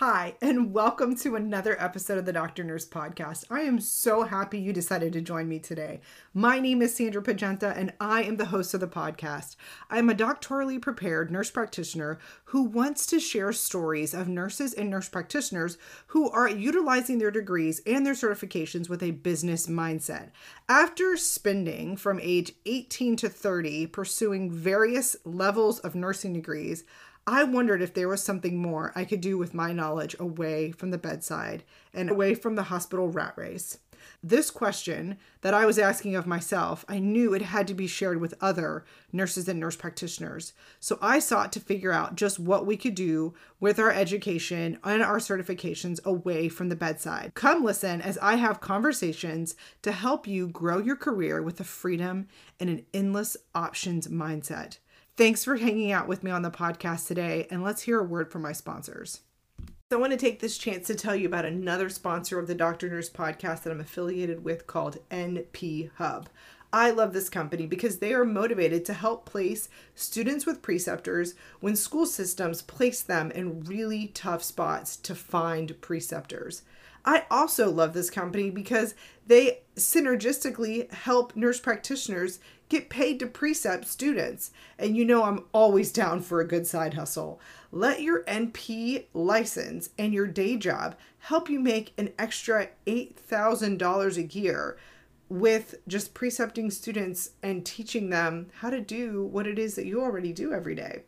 Hi, and welcome to another episode of the Doctor Nurse Podcast. I am so happy you decided to join me today. My name is Sandra Pagenta, and I am the host of the podcast. I am a doctorally prepared nurse practitioner who wants to share stories of nurses and nurse practitioners who are utilizing their degrees and their certifications with a business mindset. After spending from age 18 to 30 pursuing various levels of nursing degrees, I wondered if there was something more I could do with my knowledge away from the bedside and away from the hospital rat race. This question that I was asking of myself, I knew it had to be shared with other nurses and nurse practitioners. So I sought to figure out just what we could do with our education and our certifications away from the bedside. Come listen as I have conversations to help you grow your career with a freedom and an endless options mindset. Thanks for hanging out with me on the podcast today, and let's hear a word from my sponsors. So I want to take this chance to tell you about another sponsor of the Doctor Nurse podcast that I'm affiliated with called NP Hub. I love this company because they are motivated to help place students with preceptors when school systems place them in really tough spots to find preceptors. I also love this company because they synergistically help nurse practitioners get paid to precept students. And you know, I'm always down for a good side hustle. Let your NP license and your day job help you make an extra $8,000 a year with just precepting students and teaching them how to do what it is that you already do every day.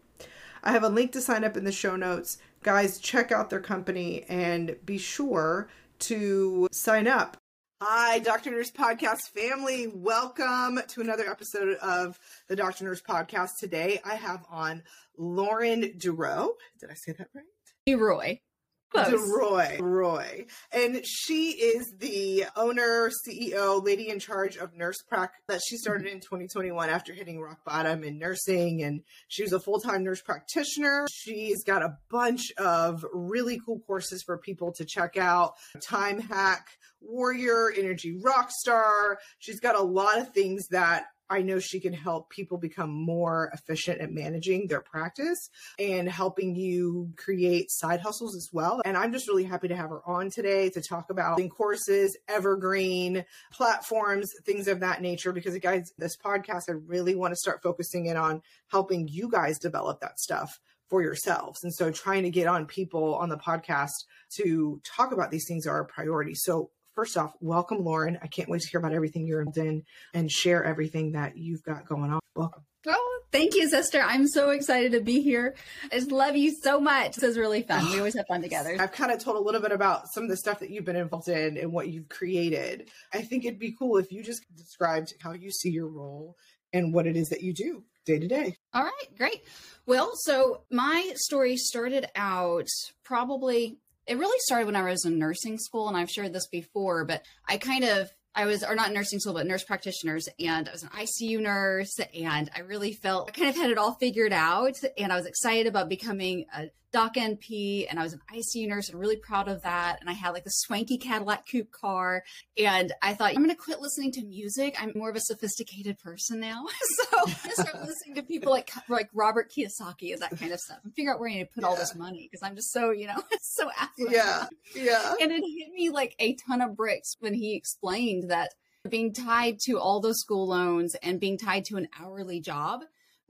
I have a link to sign up in the show notes. Guys, check out their company and be sure to sign up. Hi, Dr. Nurse Podcast family. Welcome to another episode of the Dr. Nurse Podcast. Today I have on Lauren Duroy. Did I say that right? Roy. DeRoy. Roy. And she is the owner, CEO, lady in charge of Nurse Prac that she started mm-hmm. in 2021 after hitting rock bottom in nursing. And she was a full time nurse practitioner. She's got a bunch of really cool courses for people to check out Time Hack, Warrior, Energy Rockstar. She's got a lot of things that I know she can help people become more efficient at managing their practice and helping you create side hustles as well. And I'm just really happy to have her on today to talk about courses, evergreen platforms, things of that nature. Because, guys, this podcast, I really want to start focusing in on helping you guys develop that stuff for yourselves. And so trying to get on people on the podcast to talk about these things are a priority. So first off, welcome, Lauren. I can't wait to hear about everything you're in and share everything that you've got going on. Welcome. Oh, thank you, sister. I'm so excited to be here. I just love you so much. This is really fun. We always have fun together. I've kind of told a little bit about some of the stuff that you've been involved in and what you've created. I think it'd be cool if you just described how you see your role and what it is that you do day to day. All right, great. Well, so my story started out probably it really started when I was in nursing school, and I've shared this before, but I kind of I was, or not nursing school, but nurse practitioners, and I was an ICU nurse, and I really felt I kind of had it all figured out, and I was excited about becoming a doc NP, and I was an ICU nurse, and really proud of that. And I had like the swanky Cadillac coupe car, and I thought I'm going to quit listening to music. I'm more of a sophisticated person now, so I started listening to people like like Robert Kiyosaki and that kind of stuff, and figure out where I need to put yeah. all this money because I'm just so you know so affluent. Yeah, yeah. And it hit me like a ton of bricks when he explained that being tied to all those school loans and being tied to an hourly job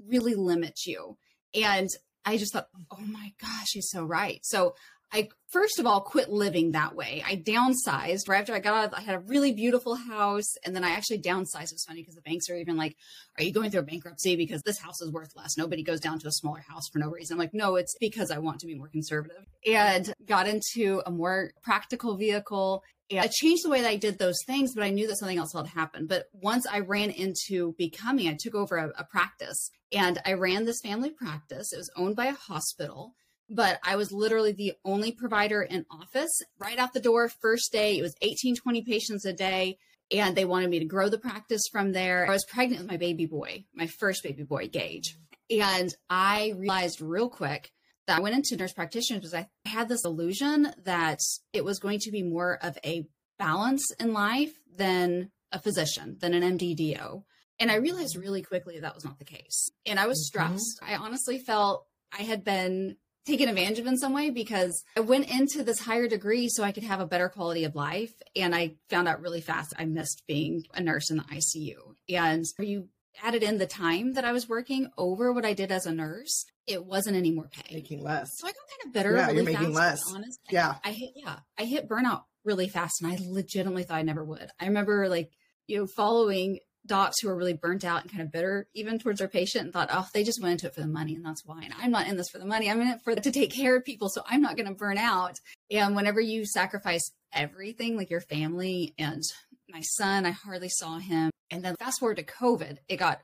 really limits you. And I just thought, oh my gosh, he's so right. So I first of all quit living that way. I downsized right after I got out. Of, I had a really beautiful house, and then I actually downsized. It was funny because the banks are even like, "Are you going through a bankruptcy because this house is worth less?" Nobody goes down to a smaller house for no reason. I'm like, "No, it's because I want to be more conservative." And got into a more practical vehicle. And I changed the way that I did those things, but I knew that something else had happened. But once I ran into becoming, I took over a, a practice and I ran this family practice. It was owned by a hospital but I was literally the only provider in office right out the door. First day, it was 18, 20 patients a day. And they wanted me to grow the practice from there. I was pregnant with my baby boy, my first baby boy, Gage. And I realized real quick that I went into nurse practitioner because I had this illusion that it was going to be more of a balance in life than a physician, than an MDDO. And I realized really quickly that was not the case. And I was mm-hmm. stressed. I honestly felt I had been taken advantage of in some way because I went into this higher degree so I could have a better quality of life. And I found out really fast I missed being a nurse in the ICU. And are you added in the time that I was working over what I did as a nurse, it wasn't any more pay. Making less. So I got kind of bitter. Yeah, really you're making fast, less. Honest. Yeah. I hit yeah, I hit burnout really fast and I legitimately thought I never would. I remember like, you know, following docs who were really burnt out and kind of bitter even towards their patient and thought, oh, they just went into it for the money and that's why. And I'm not in this for the money. I'm in it for to take care of people. So I'm not going to burn out. And whenever you sacrifice everything, like your family and my son, I hardly saw him. And then fast forward to COVID, it got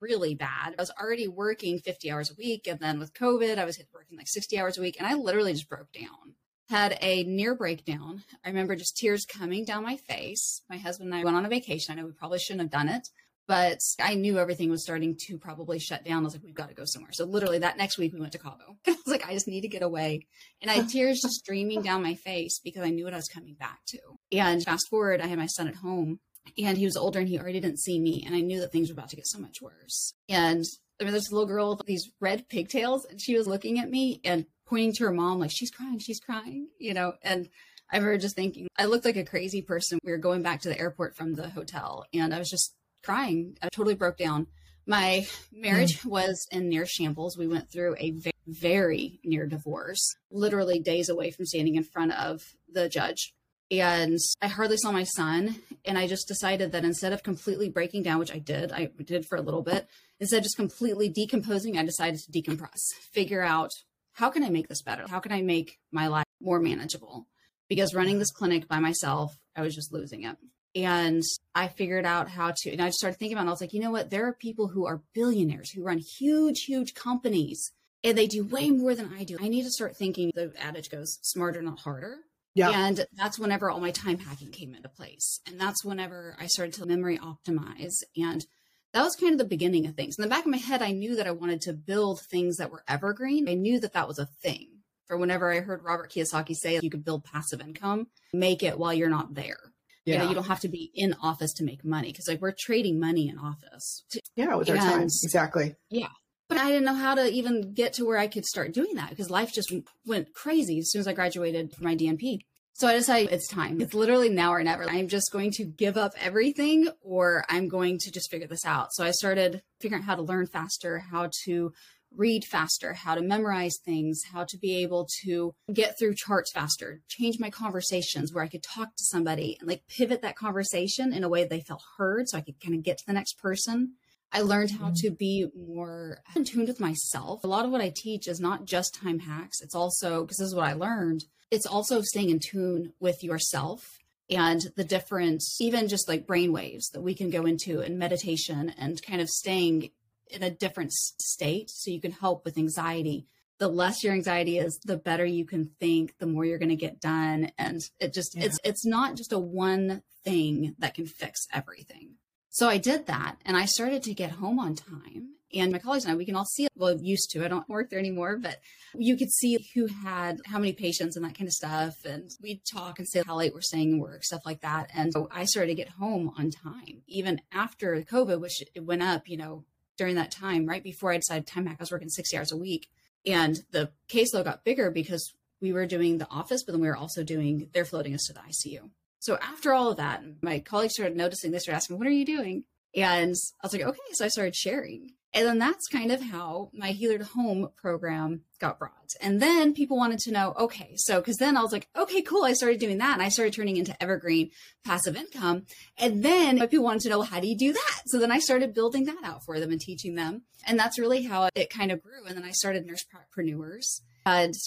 really bad. I was already working 50 hours a week. And then with COVID, I was working like 60 hours a week. And I literally just broke down. Had a near breakdown. I remember just tears coming down my face. My husband and I went on a vacation. I know we probably shouldn't have done it, but I knew everything was starting to probably shut down. I was like, we've got to go somewhere. So literally that next week we went to Cabo. I was like, I just need to get away. And I had tears just streaming down my face because I knew what I was coming back to. And fast forward, I had my son at home and he was older and he already didn't see me. And I knew that things were about to get so much worse. And I mean, there's a little girl with these red pigtails and she was looking at me and pointing to her mom, like, she's crying, she's crying, you know, and I remember just thinking, I looked like a crazy person. We were going back to the airport from the hotel and I was just crying. I totally broke down. My marriage mm. was in near shambles. We went through a very, very near divorce, literally days away from standing in front of the judge and I hardly saw my son. And I just decided that instead of completely breaking down, which I did, I did for a little bit, instead of just completely decomposing, I decided to decompress, figure out how can I make this better? How can I make my life more manageable? Because running this clinic by myself, I was just losing it. And I figured out how to, and I just started thinking about it. I was like, you know what? There are people who are billionaires who run huge, huge companies and they do way more than I do. I need to start thinking the adage goes smarter, not harder. Yeah. And that's whenever all my time hacking came into place. And that's whenever I started to memory optimize. And that was kind of the beginning of things. In the back of my head, I knew that I wanted to build things that were evergreen. I knew that that was a thing. For whenever I heard Robert Kiyosaki say you could build passive income, make it while you're not there. Yeah. You know, you don't have to be in office to make money because like we're trading money in office. Yeah, with and, our time. Exactly. Yeah. But I didn't know how to even get to where I could start doing that because life just went crazy as soon as I graduated from my DNP. So I decided it's time. It's literally now or never. I'm just going to give up everything or I'm going to just figure this out. So I started figuring out how to learn faster, how to read faster, how to memorize things, how to be able to get through charts faster, change my conversations where I could talk to somebody and like pivot that conversation in a way they felt heard so I could kind of get to the next person. I learned how mm-hmm. to be more in tune with myself. A lot of what I teach is not just time hacks. It's also, because this is what I learned, it's also staying in tune with yourself and the different, even just like brain waves that we can go into in meditation and kind of staying in a different state so you can help with anxiety. The less your anxiety is, the better you can think, the more you're going to get done. And it just, yeah. it's, it's not just a one thing that can fix everything. So I did that and I started to get home on time. And my colleagues and I, we can all see, well, used to, I don't work there anymore, but you could see who had how many patients and that kind of stuff. And we'd talk and say how late we're staying in work, stuff like that. And so I started to get home on time, even after COVID, which it went up, you know, during that time, right before I decided time back, I was working 60 hours a week. And the caseload got bigger because we were doing the office, but then we were also doing, they're floating us to the ICU. So after all of that, my colleagues started noticing this, started asking, what are you doing? And I was like, okay. So I started sharing. And then that's kind of how my Healer to Home program got brought. And then people wanted to know, okay, so because then I was like, okay, cool. I started doing that and I started turning into evergreen passive income. And then people wanted to know, how do you do that? So then I started building that out for them and teaching them. And that's really how it kind of grew. And then I started Nursepreneurs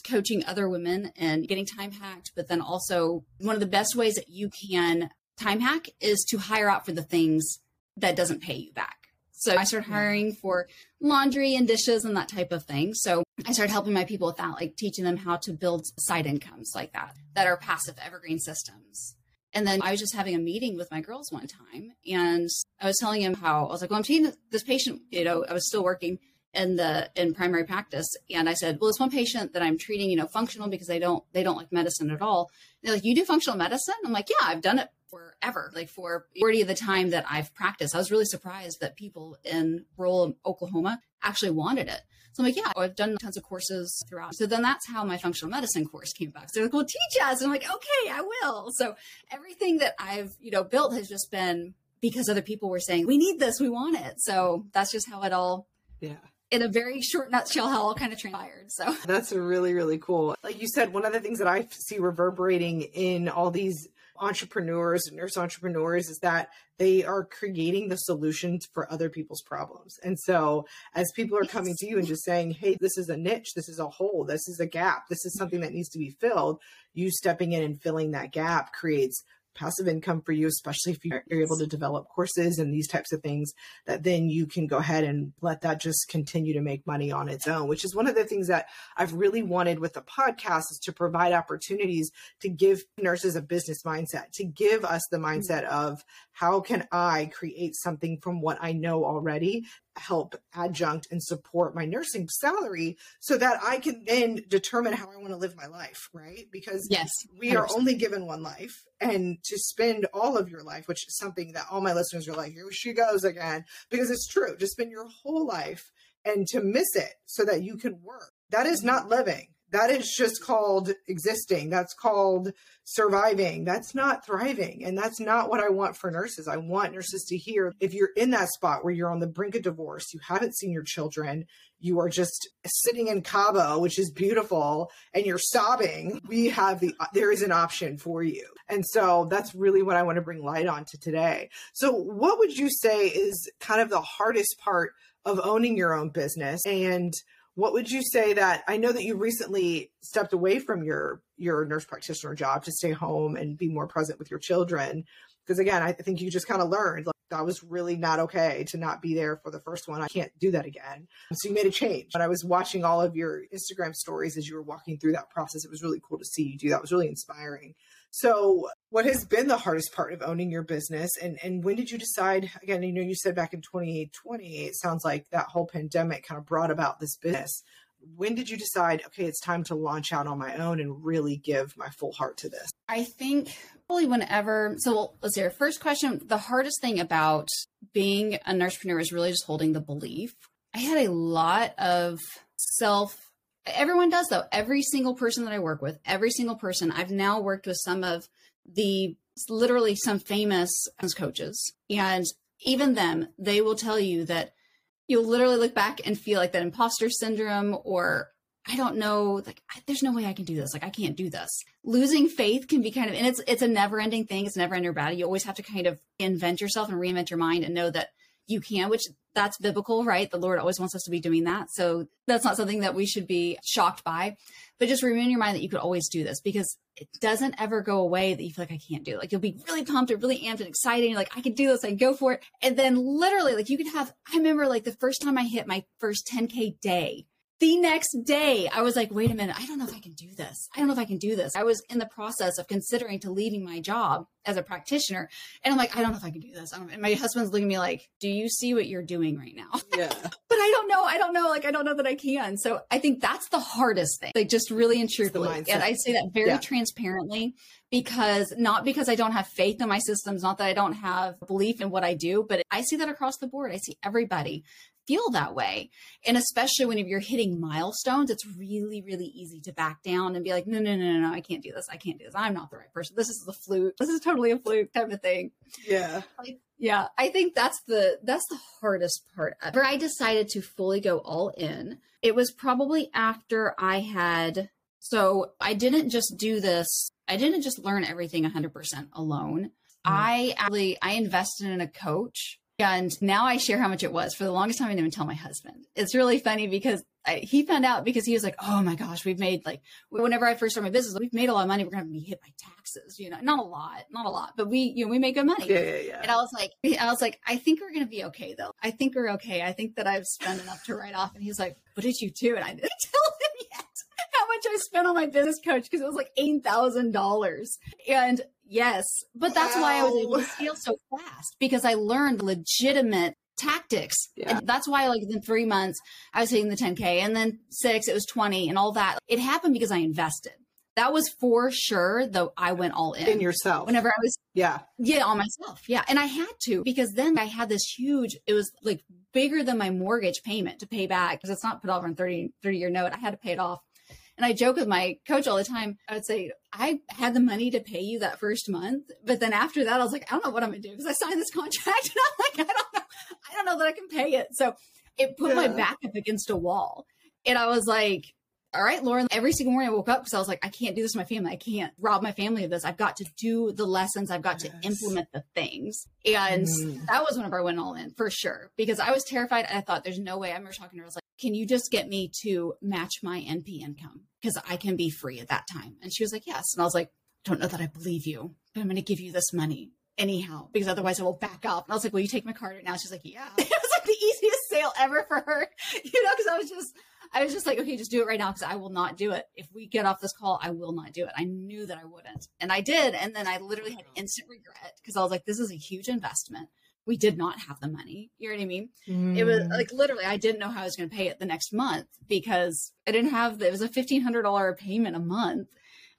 coaching other women and getting time hacked. But then also, one of the best ways that you can time hack is to hire out for the things that doesn't pay you back. So I started hiring for laundry and dishes and that type of thing. So I started helping my people with that, like teaching them how to build side incomes like that, that are passive evergreen systems. And then I was just having a meeting with my girls one time and I was telling him how I was like, well, I'm seeing this patient, you know, I was still working in the in primary practice and i said well this one patient that i'm treating you know functional because they don't they don't like medicine at all they're like you do functional medicine i'm like yeah i've done it forever like for 40 of the time that i've practiced i was really surprised that people in rural oklahoma actually wanted it so I'm like, yeah, I've done tons of courses throughout. So then that's how my functional medicine course came back. So they're like, well, teach us. And I'm like, okay, I will. So everything that I've, you know, built has just been because other people were saying, we need this, we want it. So that's just how it all yeah in a very short nutshell how all kind of transpired. So that's really, really cool. Like you said, one of the things that I see reverberating in all these entrepreneurs, nurse entrepreneurs, is that they are creating the solutions for other people's problems. And so as people are coming to you and just saying, hey, this is a niche, this is a hole, this is a gap, this is something that needs to be filled, you stepping in and filling that gap creates passive income for you, especially if you're able to develop courses and these types of things that then you can go ahead and let that just continue to make money on its own, which is one of the things that I've really wanted with the podcast is to provide opportunities to give nurses a business mindset, to give us the mm-hmm. mindset of how can I create something from what I know already help adjunct and support my nursing salary so that I can then determine how I want to live my life, right? Because yes, we 100%. are only given one life and to spend all of your life, which is something that all my listeners are like, here she goes again, because it's true, to spend your whole life and to miss it so that you can work. That is not living that is just called existing. That's called surviving. That's not thriving. And that's not what I want for nurses. I want nurses to hear if you're in that spot where you're on the brink of divorce, you haven't seen your children, you are just sitting in Cabo, which is beautiful, and you're sobbing, we have the, there is an option for you. And so that's really what I want to bring light on to today. So, what would you say is kind of the hardest part of owning your own business? And what would you say that I know that you recently stepped away from your your nurse practitioner job to stay home and be more present with your children? Because again I think you just kind of learned like that was really not okay to not be there for the first one. I can't do that again. So you made a change. But I was watching all of your Instagram stories as you were walking through that process. It was really cool to see you do that. It was really inspiring so, what has been the hardest part of owning your business, and and when did you decide? Again, you know, you said back in 2020. It sounds like that whole pandemic kind of brought about this business. When did you decide? Okay, it's time to launch out on my own and really give my full heart to this. I think probably whenever. So let's see. First question: The hardest thing about being an entrepreneur is really just holding the belief. I had a lot of self Everyone does though. Every single person that I work with, every single person, I've now worked with some of the literally some famous coaches. And even them, they will tell you that you'll literally look back and feel like that imposter syndrome or I don't know, like there's no way I can do this. Like I can't do this. Losing faith can be kind of and it's it's a never ending thing. It's never ending battle. You always have to kind of invent yourself and reinvent your mind and know that you can, which that's biblical, right? The Lord always wants us to be doing that. So that's not something that we should be shocked by. But just remember in your mind that you could always do this because it doesn't ever go away that you feel like I can't do it. Like you'll be really pumped or really amped and excited. And you're like, I can do this. I can go for it. And then literally, like you could have, I remember like the first time I hit my first 10K day, the next day i was like wait a minute i don't know if i can do this. I don't know if i can do this. I was in the process of considering to leaving my job as a practitioner and i'm like i don't know if i can do this. Um, and my husband's looking at me like do you see what you're doing right now? Yeah. But i don't know i don't know like i don't know that i can. So i think that's the hardest thing like just really and truthfully. And i say that very yeah. transparently because not because I don't have faith in my systems, not that I don't have belief in what I do, but I see that across the board. I see everybody feel that way. And especially when you're hitting milestones, it's really, really easy to back down and be like, no, no, no, no, no, I can't do this. I can't do this. I'm not the right person. This is the fluke. This is totally a fluke type of thing. Yeah. Like, yeah. I think that's the, that's the hardest part. Where I decided to fully go all in. It was probably after I had, so I didn't just do this. I didn't just learn everything 100% alone. Mm. I actually, I invested in a coach and now I share how much it was. For the longest time, I didn't even tell my husband. It's really funny because I, he found out because he was like, "Oh my gosh, we've made like whenever I first started my business, we've made a lot of money. We're going to be hit by taxes, you know, not a lot, not a lot, but we, you know, we make good money." Yeah, yeah, yeah. And I was like, I was like, I think we're going to be okay though. I think we're okay. I think that I've spent enough to write off. And he's like, "What did you do?" And I didn't tell him yet how much I spent on my business coach because it was like eight thousand dollars. And Yes, but that's wow. why I was able to scale so fast because I learned legitimate tactics. Yeah. And that's why, like, in three months, I was hitting the 10K, and then six, it was 20, and all that. It happened because I invested. That was for sure, though I went all in. In yourself. Whenever I was, yeah. yeah, on myself. Yeah. And I had to because then I had this huge, it was like bigger than my mortgage payment to pay back because it's not put off on 30, 30 year note. I had to pay it off. And I joke with my coach all the time. I would say, I had the money to pay you that first month. But then after that, I was like, I don't know what I'm going to do because I signed this contract. And I'm like, I don't know. I don't know that I can pay it. So it put my back up against a wall. And I was like, all right, Lauren, every single morning I woke up because I was like, I can't do this to my family. I can't rob my family of this. I've got to do the lessons. I've got Yes. to implement the things. And Mhm. that was whenever I went all in for sure because I was terrified. I thought, there's no way. I remember talking to her. I was like, can you just get me to match my NP income? Because I can be free at that time. And she was like, yes. And I was like, don't know that I believe you, but I'm going to give you this money anyhow because otherwise I will back up. And I was like, will you take my card right now? She's like, yeah. it was like the easiest sale ever for her, you know, because I was just, I was just like, okay, just do it right now because I will not do it. If we get off this call, I will not do it. I knew that I wouldn't. And I did. And then I literally had instant regret because I was like, this is a huge investment. We did not have the money. You know what I mean? It was Mm. like literally, I didn't know how I was going to pay it the next month because I didn't have, it was a $1,500 payment a month.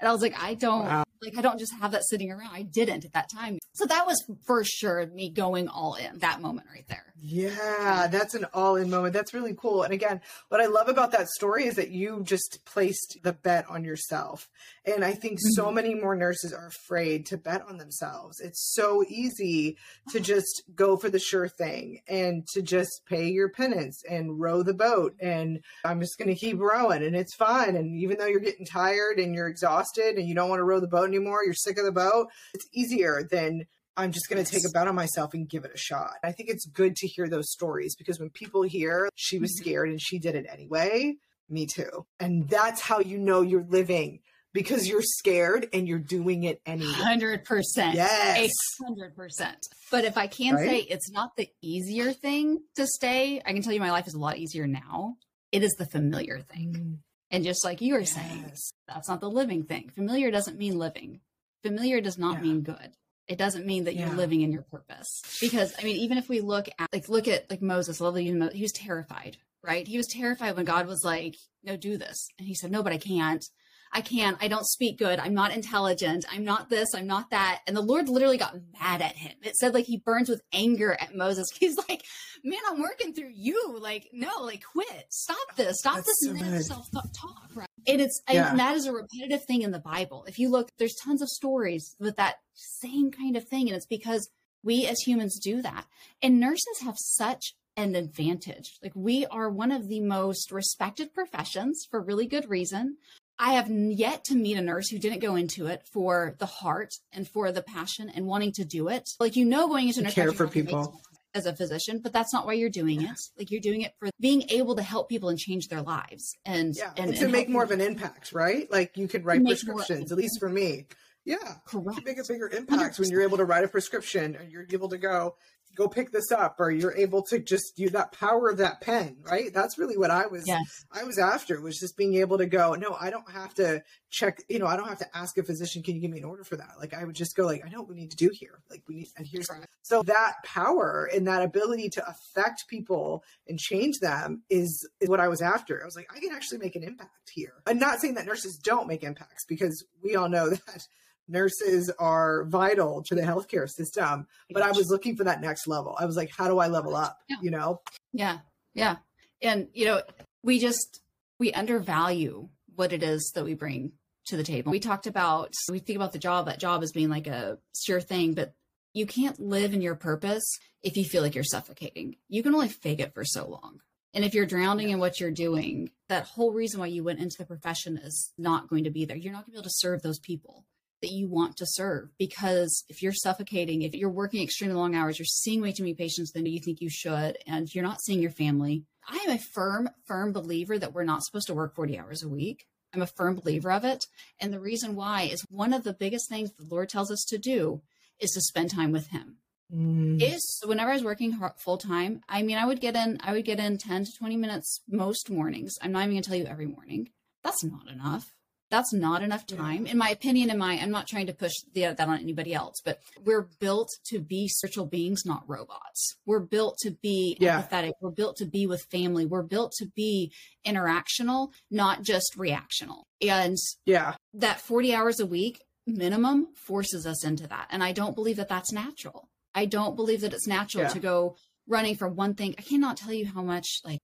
And I was like, I don't, Wow. like, I don't just have that sitting around. I didn't at that time. So that was for sure me going all in that moment right there. Yeah, that's an all in moment. That's really cool. And again, what I love about that story is that you just placed the bet on yourself. And I think so many more nurses are afraid to bet on themselves. It's so easy to just go for the sure thing and to just pay your penance and row the boat. And I'm just going to keep rowing and it's fine. And even though you're getting tired and you're exhausted and you don't want to row the boat anymore, you're sick of the boat, it's easier than I'm just going to take a bet on myself and give it a shot. I think it's good to hear those stories because when people hear she was Mhm. scared and she did it anyway, me too. And that's how you know you're living because you're scared and you're doing it anyway. 100%. Yes. A hundred percent. But if I can Right? say it's not the easier thing to stay, I can tell you my life is a lot easier now. It is the familiar thing. Mm. And just like you were saying, that's not the living thing. Familiar doesn't mean living. Familiar does not Yeah. mean good. It doesn't mean that Yeah. you're living in your purpose. Because I mean, even if we look at like look at like Moses, lovely he was terrified, right? He was terrified when God was like, "No, do this," and he said, "No, but I can't. I can't. I don't speak good. I'm not intelligent. I'm not this. I'm not that." And the Lord literally got mad at him. It said like he burns with anger at Moses. He's like, "Man, I'm working through you. Like, no, like quit. Stop this. Stop That's this so negative self talk." Right? And it's Yeah. and that is a repetitive thing in the Bible. If you look, there's tons of stories with that same kind of thing, and it's because we as humans do that. And nurses have such an advantage. Like we are one of the most respected professions for really good reason. I have yet to meet a nurse who didn't go into it for the heart and for the passion and wanting to do it. Like you know, going into To nurse care for you're gonna make people. as a physician, but that's not why you're doing it. Like you're doing it for being able to help people and change their lives and Yeah. and, And, to and make more of an impact, right? Like you could write prescriptions, at least for me. Yeah. You correct. make a bigger impact when you're able to write a prescription and you're able to go go pick this up or you're able to just use that power of that pen right? That's really what i was Yes. i was after was just being able to go no i don't have to check you know i don't have to ask a physician can you give me an order for that? Like i would just go like i know what we need to do here. Like we need and here's so that power and that ability to affect people and change them is, is what i was after. I was like i can actually make an impact here. I'm not saying that nurses don't make impacts because we all know that nurses are vital to the healthcare system but i was looking for that next level i was like how do i level up Yeah. you know Yeah. Yeah. And, you know, we just, we undervalue what it is that we bring to the table. We talked about, we think about the job, that job as being like a sure thing, but you can't live in your purpose if you feel like you're suffocating. You can only fake it for so long. And if you're drowning in what you're doing, that whole reason why you went into the profession is not going to be there. You're not going to be able to serve those people that you want to serve because if you're suffocating, if you're working extremely long hours, you're seeing way too many patients than you think you should, and you're not seeing your family. I am a firm, firm believer that we're not supposed to work 40 hours a week. I'm a firm believer of it. And the reason why is one of the biggest things the Lord tells us to do is to spend time with Him. Mm. Is whenever I was working full time, I mean, I would get in, I would get in 10 to 20 minutes most mornings. I'm not even gonna tell you every morning. That's not enough. That's not enough time, in my opinion. In my, I'm not trying to push the, that on anybody else, but we're built to be spiritual beings, not robots. We're built to be Yeah. empathetic. We're built to be with family. We're built to be interactional, not just reactional. And Yeah. that 40 hours a week minimum forces us into that. And I don't believe that that's natural. I don't believe that it's natural Yeah. to go running from one thing. I cannot tell you how much, like,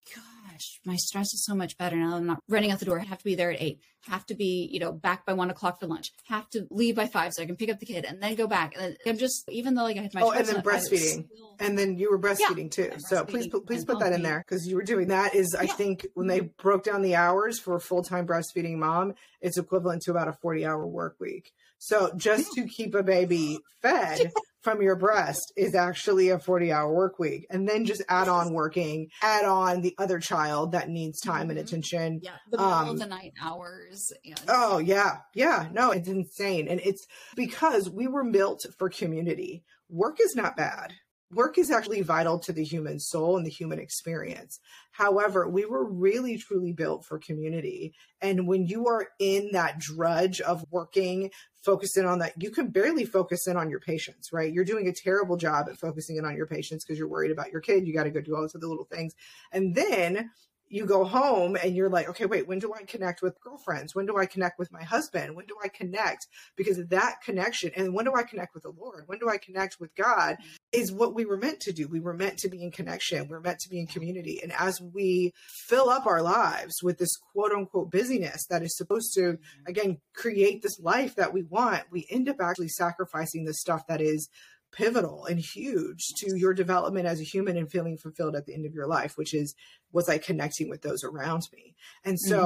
gosh, my stress is so much better now. I'm not running out the door. I have to be there at eight, have to be, you know, back by one o'clock for lunch, have to leave by five so I can pick up the kid and then go back. And I'm just, even though like I had my Oh, and then breastfeeding. still- And then you were breastfeeding too. and So please, put please put that in there because you were doing that. Is I Yeah. think when they mm-hmm. broke down the hours for a full time breastfeeding mom, it's equivalent to about a forty hour work week. So just to keep a baby fed from your breast is actually a forty hour work week, and then just add on working, add on the other child that needs time and Mhm. attention. yeah, the middle um, of the night hours. And, Oh yeah, yeah. No, it's insane. And it's because we were built for community. Work is not bad. Work is actually vital to the human soul and the human experience. However, we were really truly built for community. And when you are in that drudge of working, focusing on that, you can barely focus in on your patients, right? You're doing a terrible job at focusing in on your patients because you're worried about your kid. You got to go do all those other little things. And then you go home and you're like, okay, wait, when do I connect with girlfriends? When do I connect with my husband? When do I connect? Because that connection, and when do I connect with the Lord? When do I connect with God? Is what we were meant to do. We were meant to be in connection. We're meant to be in community. And as we fill up our lives with this quote unquote busyness that is supposed to, mm-hmm. again, create this life that we want, we end up actually sacrificing the stuff that is pivotal and huge to your development as a human and feeling fulfilled at the end of your life, which is was I connecting with those around me? And so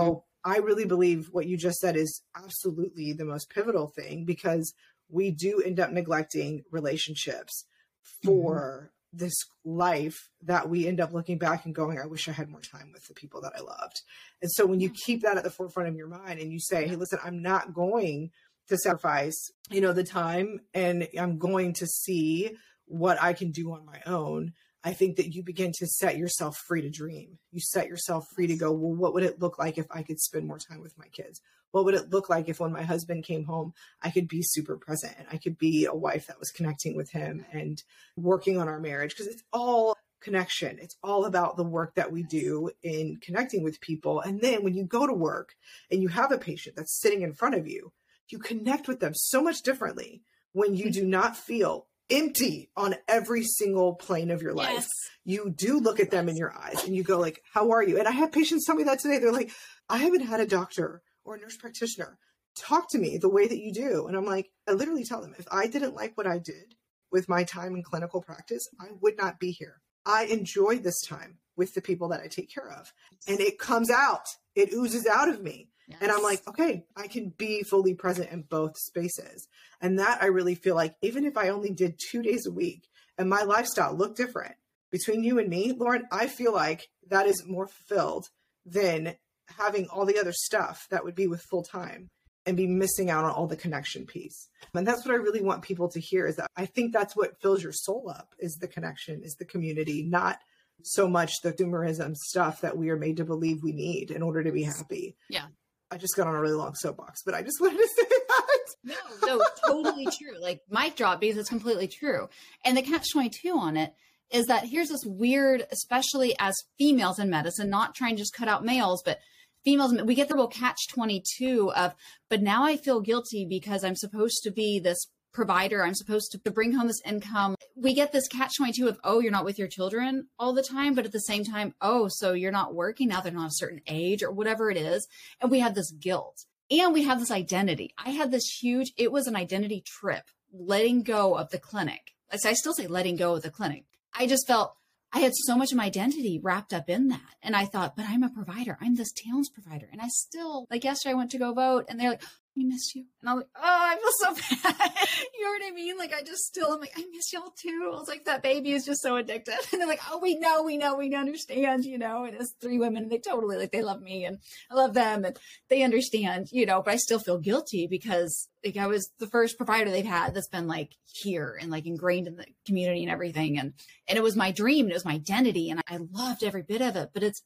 mm-hmm. I really believe what you just said is absolutely the most pivotal thing because we do end up neglecting relationships mm-hmm. for this life that we end up looking back and going, I wish I had more time with the people that I loved. And so when you keep that at the forefront of your mind and you say, hey, listen, I'm not going to sacrifice, you know, the time and I'm going to see what I can do on my own. I think that you begin to set yourself free to dream. You set yourself free to go, well, what would it look like if I could spend more time with my kids? What would it look like if when my husband came home, I could be super present and I could be a wife that was connecting with him and working on our marriage? Because it's all connection. It's all about the work that we do in connecting with people. And then when you go to work and you have a patient that's sitting in front of you, you connect with them so much differently when you hmm. do not feel empty on every single plane of your life. Yes. you do look at them in your eyes and you go like how are you? And i have patients tell me that today. They're like i haven't had a doctor or a nurse practitioner talk to me the way that you do. And i'm like i literally tell them if i didn't like what i did with my time in clinical practice i would not be here. I enjoy this time with the people that i take care of. And it comes out. It oozes out of me and I'm like, okay, I can be fully present in both spaces. And that I really feel like, even if I only did two days a week and my lifestyle looked different between you and me, Lauren, I feel like that is more fulfilled than having all the other stuff that would be with full time and be missing out on all the connection piece. And that's what I really want people to hear is that I think that's what fills your soul up is the connection, is the community, not so much the doomerism stuff that we are made to believe we need in order to be happy. Yeah. I just got on a really long soapbox, but I just wanted to say that. No, no, totally true. Like mic drop because it's completely true. And the catch 22 on it is that here's this weird, especially as females in medicine, not trying to just cut out males, but females, we get the real catch 22 of, but now I feel guilty because I'm supposed to be this provider. I'm supposed to bring home this income. We get this catch 22 of, oh, you're not with your children all the time. But at the same time, oh, so you're not working now. They're not a certain age or whatever it is. And we have this guilt and we have this identity. I had this huge, it was an identity trip, letting go of the clinic. I still say letting go of the clinic. I just felt I had so much of my identity wrapped up in that. And I thought, but I'm a provider. I'm this town's provider. And I still, like yesterday, I went to go vote and they're like, we miss you. And I'm like, oh, I feel so bad. you know what I mean? Like, I just still, I'm like, I miss y'all too. I was like, that baby is just so addicted. And they're like, oh, we know, we know, we understand, you know, and it's three women and they totally, like, they love me and I love them and they understand, you know, but I still feel guilty because like I was the first provider they've had that's been like here and like ingrained in the community and everything. And, and it was my dream and it was my identity and I loved every bit of it, but it's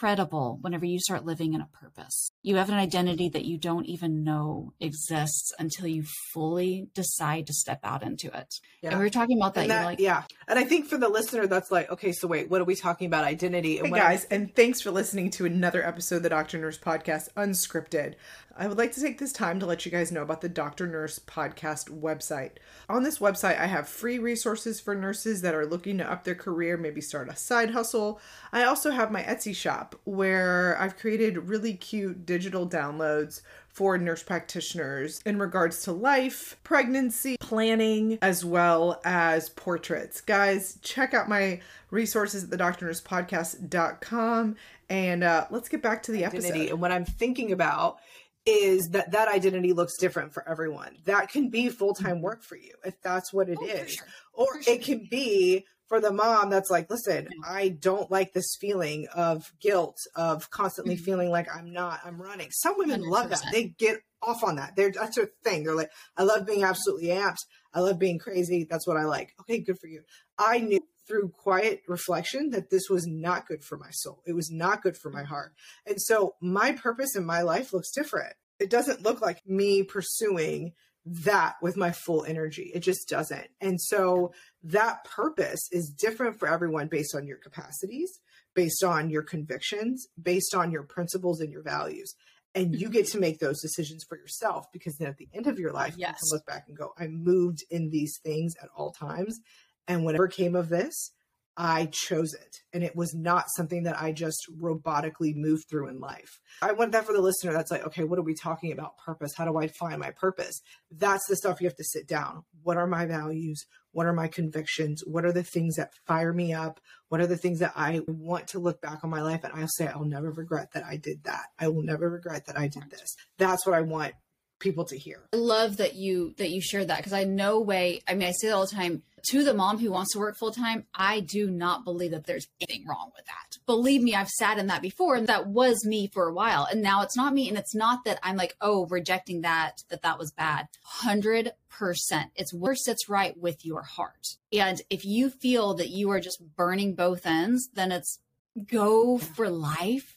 incredible whenever you start living in a purpose. You have an identity that you don't even know exists until you fully decide to step out into it. Yeah. And we were talking about that. that like, yeah. And I think for the listener, that's like, okay, so wait, what are we talking about? Identity. And hey guys, I- and thanks for listening to another episode of the Doctor Nurse Podcast, Unscripted. I would like to take this time to let you guys know about the Doctor Nurse Podcast website. On this website, I have free resources for nurses that are looking to up their career, maybe start a side hustle. I also have my Etsy shop where I've created really cute digital downloads for nurse practitioners in regards to life, pregnancy, planning, as well as portraits. Guys, check out my resources at the doctornursepodcast.com and uh, let's get back to the episode. Identity. And what I'm thinking about is that that identity looks different for everyone. That can be full time mm-hmm. work for you if that's what it oh, is, sure. or sure. it can be for the mom that's like, listen, I don't like this feeling of guilt of constantly mm-hmm. feeling like I'm not, I'm running. Some women 100%. love that. They get off on that. They're that's their thing. They're like, I love being absolutely amped. I love being crazy. That's what I like. Okay, good for you. I knew through quiet reflection that this was not good for my soul. It was not good for my heart. And so my purpose in my life looks different. It doesn't look like me pursuing that with my full energy. It just doesn't. And so that purpose is different for everyone based on your capacities, based on your convictions, based on your principles and your values. And you mm-hmm. get to make those decisions for yourself because then at the end of your life, yes. you can look back and go, I moved in these things at all times and whatever came of this, I chose it. And it was not something that I just robotically moved through in life. I want that for the listener that's like, okay, what are we talking about? Purpose. How do I find my purpose? That's the stuff you have to sit down. What are my values? What are my convictions? What are the things that fire me up? What are the things that I want to look back on my life and I'll say, I'll never regret that I did that. I will never regret that I did this. That's what I want people to hear. I love that you that you shared that because I no way. I mean, I say it all the time to the mom who wants to work full time. I do not believe that there's anything wrong with that. Believe me, I've sat in that before, and that was me for a while. And now it's not me, and it's not that I'm like, oh, rejecting that that that was bad. Hundred percent. It's where sits right with your heart. And if you feel that you are just burning both ends, then it's go for life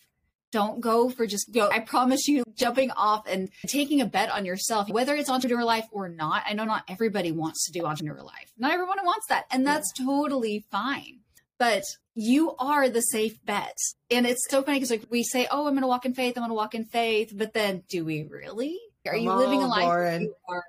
don't go for just go. I promise you, jumping off and taking a bet on yourself, whether it's entrepreneur life or not. I know not everybody wants to do entrepreneur life. Not everyone wants that. And that's yeah. totally fine. But you are the safe bet. And it's so funny because like we say, oh, I'm going to walk in faith. I'm going to walk in faith. But then do we really? Are Come you living a life? Lauren. Are,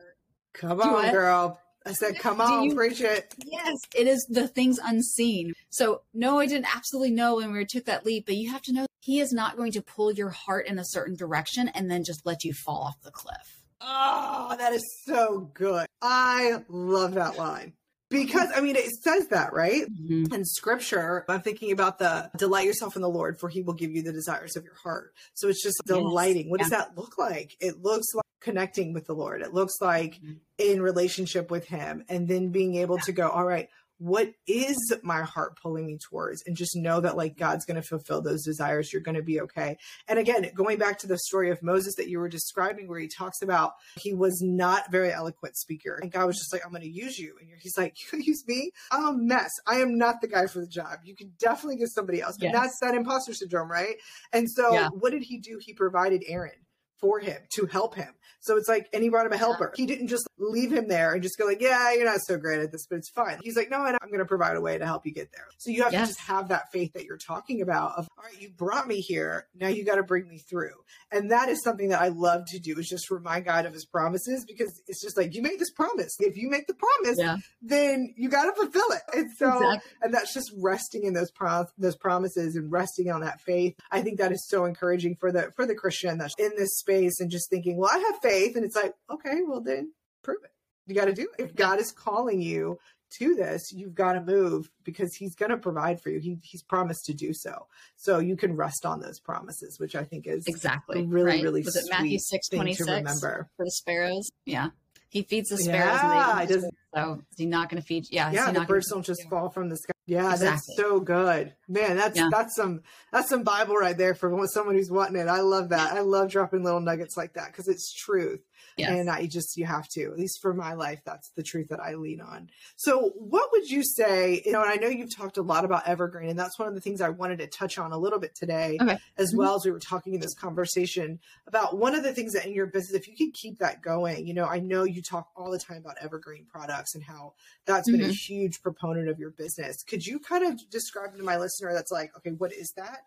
Come on, girl. I said, come on, you, preach it. Yes, it is the things unseen. So, no, I didn't absolutely know when we took that leap, but you have to know he is not going to pull your heart in a certain direction and then just let you fall off the cliff. Oh, that is so good. I love that line. Because I mean, it says that, right? Mm-hmm. In scripture, I'm thinking about the delight yourself in the Lord, for he will give you the desires of your heart. So it's just delighting. Yes. What yeah. does that look like? It looks like connecting with the Lord. It looks like mm-hmm. in relationship with him and then being able yeah. to go, all right, what is my heart pulling me towards? And just know that like god's going to fulfill those desires. You're going to be okay. And again going back to the story of moses that you were describing where he talks about he was not very eloquent speaker. And god was just like i'm going to use you. And he's like you use me? I'm a mess. I am not the guy for the job. You can definitely get somebody else. Yes. and that's that imposter syndrome right? And so yeah. what did he do? He provided aaron for him to help him. So it's like, and he brought him a helper. He didn't just leave him there and just go like, yeah, you're not so great at this, but it's fine. He's like, no, I'm going to provide a way to help you get there. So you have yes. to just have that faith that you're talking about of, all right, you brought me here. Now you got to bring me through. And that is something that I love to do is just remind God of his promises because it's just like, you made this promise. If you make the promise, yeah. then you got to fulfill it. And so, exactly. and that's just resting in those, those promises and resting on that faith. I think that is so encouraging for the, for the Christian that's in this space and just thinking, well, I have faith. And it's like, okay, well then prove it. You got to do it. If God is calling you to this, you've got to move because he's going to provide for you. He, he's promised to do so. So you can rest on those promises, which I think is exactly really, right. really Was it Matthew 6, 26 remember. for the sparrows? Yeah. He feeds the sparrows. Yeah, and they so is he not going to feed? Yeah, yeah. The birds don't just fall from the sky. Yeah, exactly. that's so good, man. That's yeah. that's some that's some Bible right there for someone who's wanting it. I love that. I love dropping little nuggets like that because it's truth. Yes. And I just, you have to, at least for my life, that's the truth that I lean on. So, what would you say? You know, and I know you've talked a lot about Evergreen, and that's one of the things I wanted to touch on a little bit today, okay. as mm-hmm. well as we were talking in this conversation about one of the things that in your business, if you could keep that going, you know, I know you talk all the time about Evergreen products and how that's mm-hmm. been a mm-hmm. huge proponent of your business. Could you kind of describe to my listener that's like, okay, what is that?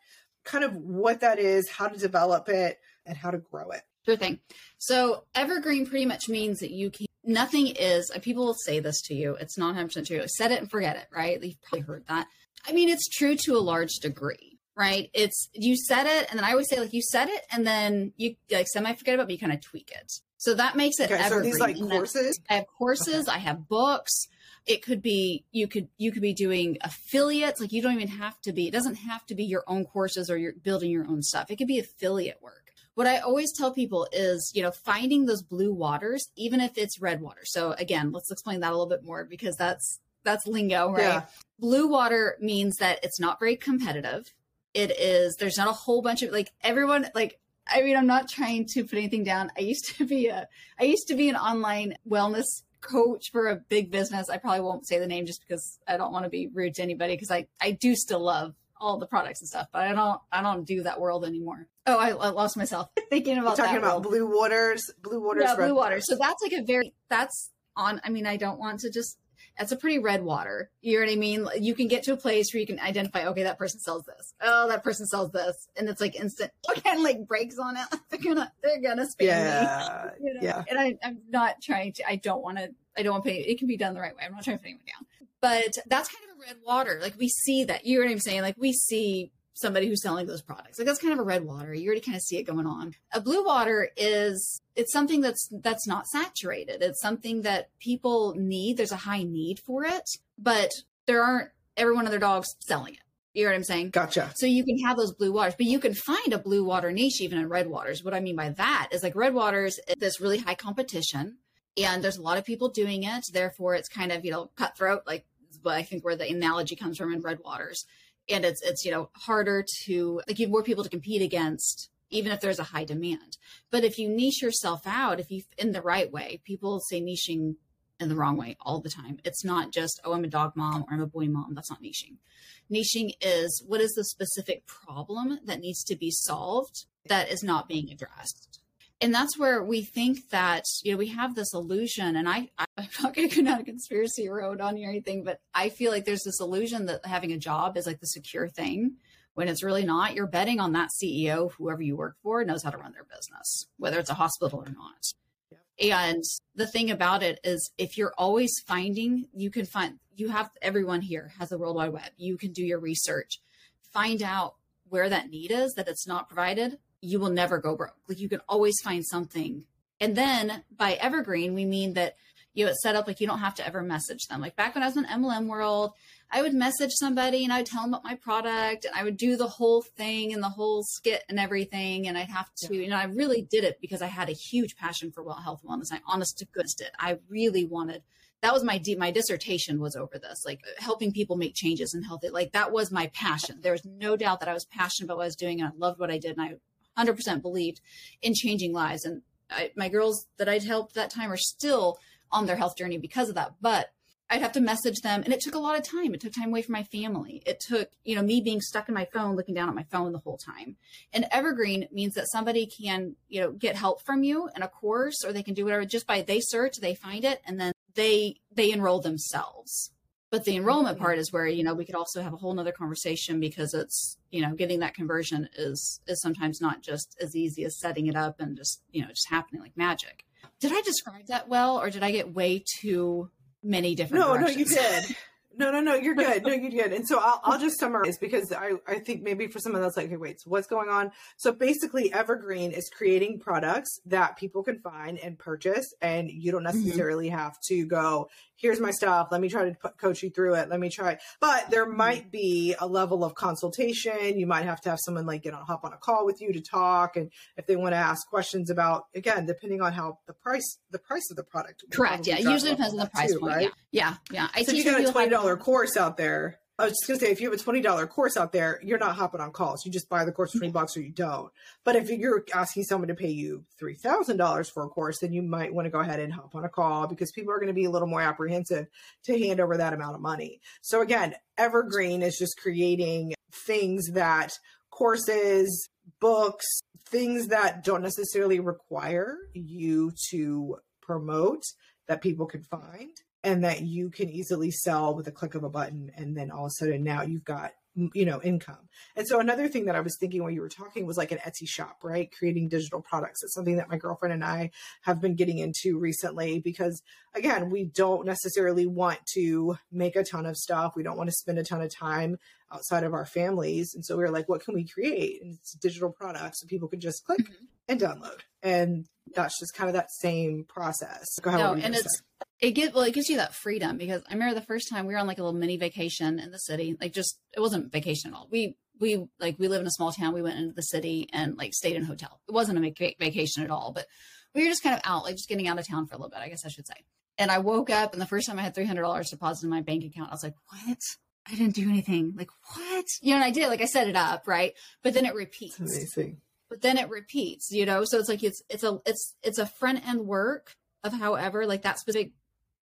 Kind of what that is, how to develop it, and how to grow it. Sure thing. So evergreen pretty much means that you can nothing is people will say this to you. It's not 100% true. Set it and forget it, right? You've probably heard that. I mean, it's true to a large degree, right? It's you set it and then I always say like you set it and then you like semi forget about but you kind of tweak it. So that makes it okay, evergreen. So these like courses? I have courses, okay. I have books. It could be you could you could be doing affiliates. Like you don't even have to be, it doesn't have to be your own courses or you're building your own stuff. It could be affiliate work what I always tell people is, you know, finding those blue waters, even if it's red water. So again, let's explain that a little bit more because that's that's lingo, right? Yeah. Blue water means that it's not very competitive. It is there's not a whole bunch of like everyone like I mean, I'm not trying to put anything down. I used to be a I used to be an online wellness coach for a big business. I probably won't say the name just because I don't want to be rude to anybody because I I do still love all the products and stuff, but I don't I don't do that world anymore. Oh, I, I lost myself thinking about You're talking about world. blue waters, blue waters, yeah, blue water. So that's like a very that's on. I mean, I don't want to just. That's a pretty red water. You know what I mean? You can get to a place where you can identify, okay, that person sells this. Oh, that person sells this, and it's like instant. Of like breaks on it. They're gonna, they're gonna spam yeah, me. You know? Yeah. And I, I'm not trying to. I don't want to. I don't want to pay. It can be done the right way. I'm not trying to put anyone down. But that's kind of a red water. Like we see that. You know what I'm saying? Like we see somebody who's selling those products. Like that's kind of a red water. You already kind of see it going on. A blue water is it's something that's that's not saturated. It's something that people need. There's a high need for it, but there aren't every one of their dogs selling it. You know what I'm saying? Gotcha. So you can have those blue waters, but you can find a blue water niche even in red waters. What I mean by that is like red waters, there's really high competition and there's a lot of people doing it. Therefore, it's kind of, you know, cutthroat, like I think where the analogy comes from in red waters and it's it's you know harder to like you have more people to compete against even if there's a high demand. But if you niche yourself out if you in the right way people say niching in the wrong way all the time. It's not just oh i'm a dog mom or i'm a boy mom. That's not niching. Niching is what is the specific problem that needs to be solved that is not being addressed and that's where we think that you know we have this illusion and i i'm not going to go down a conspiracy road on you or anything but i feel like there's this illusion that having a job is like the secure thing when it's really not. You're betting on that ceo whoever you work for knows how to run their business whether it's a hospital or not. And the thing about it is if you're always finding you can find you have everyone here has the world wide web. You can do your research. Find out where that need is that it's not provided you will never go broke. Like you can always find something. And then by evergreen, we mean that you know it's set up like you don't have to ever message them. Like back when I was in MLM world, I would message somebody and I would tell them about my product and I would do the whole thing and the whole skit and everything. And I'd have to, yeah. you know, I really did it because I had a huge passion for well health wellness. I honest to goodness did. I really wanted that was my my dissertation was over this like helping people make changes in health like that was my passion there was no doubt that i was passionate about what i was doing and i loved what i did and i 100% believed in changing lives. And I, my girls that I'd helped that time are still on their health journey because of that. But I'd have to message them and it took a lot of time. It took time away from my family. It took, you know, me being stuck in my phone, looking down at my phone the whole time. And evergreen means that somebody can, you know, get help from you in a course or they can do whatever just by they search, they find it and then they they enroll themselves. But the enrollment mm-hmm. part is where, you know, we could also have a whole nother conversation because it's, you know, getting that conversion is is sometimes not just as easy as setting it up and just, you know, just happening like magic. Did I describe that well or did I get way too many different No, no, you did. No, no, no, you're good. No, you're good. And so I'll, I'll just summarize because I, I think maybe for someone that's like, okay, wait, so what's going on? So basically, Evergreen is creating products that people can find and purchase, and you don't mm-hmm. necessarily mm-hmm. have to go, here's my stuff. Let me try to put, coach you through it. Let me try. But there mm-hmm. might be a level of consultation. You might have to have someone like get on hop on a call with you to talk, and if they want to ask questions about again, depending on how the price the price of the product. Correct. Yeah. Usually depends on the price too, point. Right? Yeah. Yeah. yeah. I so you got a twenty course out there I was just gonna say, if you have a twenty dollar course out there, you're not hopping on calls. You just buy the course for twenty bucks or you don't. But if you're asking someone to pay you three thousand dollars for a course, then you might want to go ahead and hop on a call because people are going to be a little more apprehensive to hand over that amount of money. So again, Evergreen is just creating things that courses, books, things that don't necessarily require you to promote that people can find and that you can easily sell with a click of a button and then all of a sudden now you've got you know income. And so another thing that i was thinking when you were talking was like an etsy shop right? Creating digital products. It's something that my girlfriend and i have been getting into recently because again we don't necessarily want to make a ton of stuff. We don't want to spend a ton of time outside of our families. And so we were like what can we create? And it's digital products so people can just click mm-hmm. and download. And that's just kind of that same process. Go ahead no, and it's it gives well it gives you that freedom because i remember the first time we were on like a little mini vacation in the city like just it wasn't vacation at all. We we like we live in a small town. We went into the city and like stayed in a hotel. It wasn't a vacation at all but we were just kind of out like just getting out of town for a little bit i guess i should say. And i woke up and the first time i had $300 deposited in my bank account i was like what i didn't do anything. Like what? You know and i did like i set it up right? But then it repeats. That's amazing. But then it repeats you know? So it's like it's it's a it's it's a front end work of however like that specific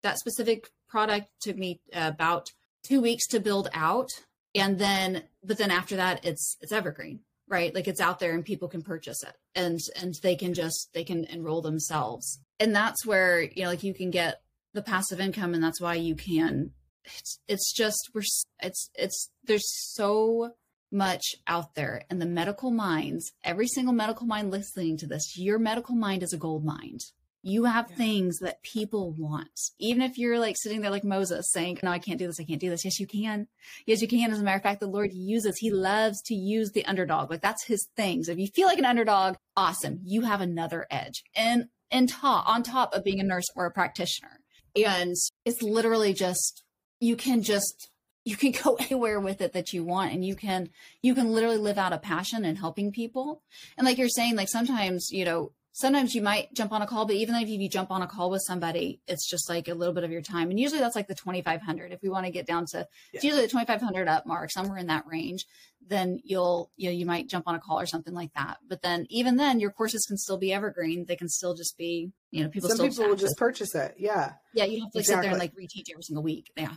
that specific product took me about two weeks to build out. And then but then after that it's it's evergreen right? Like it's out there and people can purchase it. And and they can just they can enroll themselves. And that's where you know like you can get the passive income and that's why you can it's it's just we're it's it's there's so much out there and the medical minds every single medical mind listening to this your medical mind is a gold mine you have yeah. things that people want. Even if you're like sitting there like Moses saying, No, I can't do this, I can't do this. Yes, you can. Yes, you can. As a matter of fact, the Lord uses, He loves to use the underdog. Like that's his thing. So if you feel like an underdog, awesome. You have another edge. And and top on top of being a nurse or a practitioner. And it's literally just you can just you can go anywhere with it that you want and you can you can literally live out a passion in helping people. And like you're saying like sometimes you know sometimes you might jump on a call, but even if you jump on a call with somebody, it's just like a little bit of your time. And usually that's like the 2,500. If we want to get down to, yeah. usually the 2,500 up mark, somewhere in that range, then you'll, you know, you might jump on a call or something like that. But then even then your courses can still be evergreen. They can still just be, you know, people Some people will just purchase it. Yeah. Yeah. You don't have to like, exactly. sit there and like reteach every single week. Yeah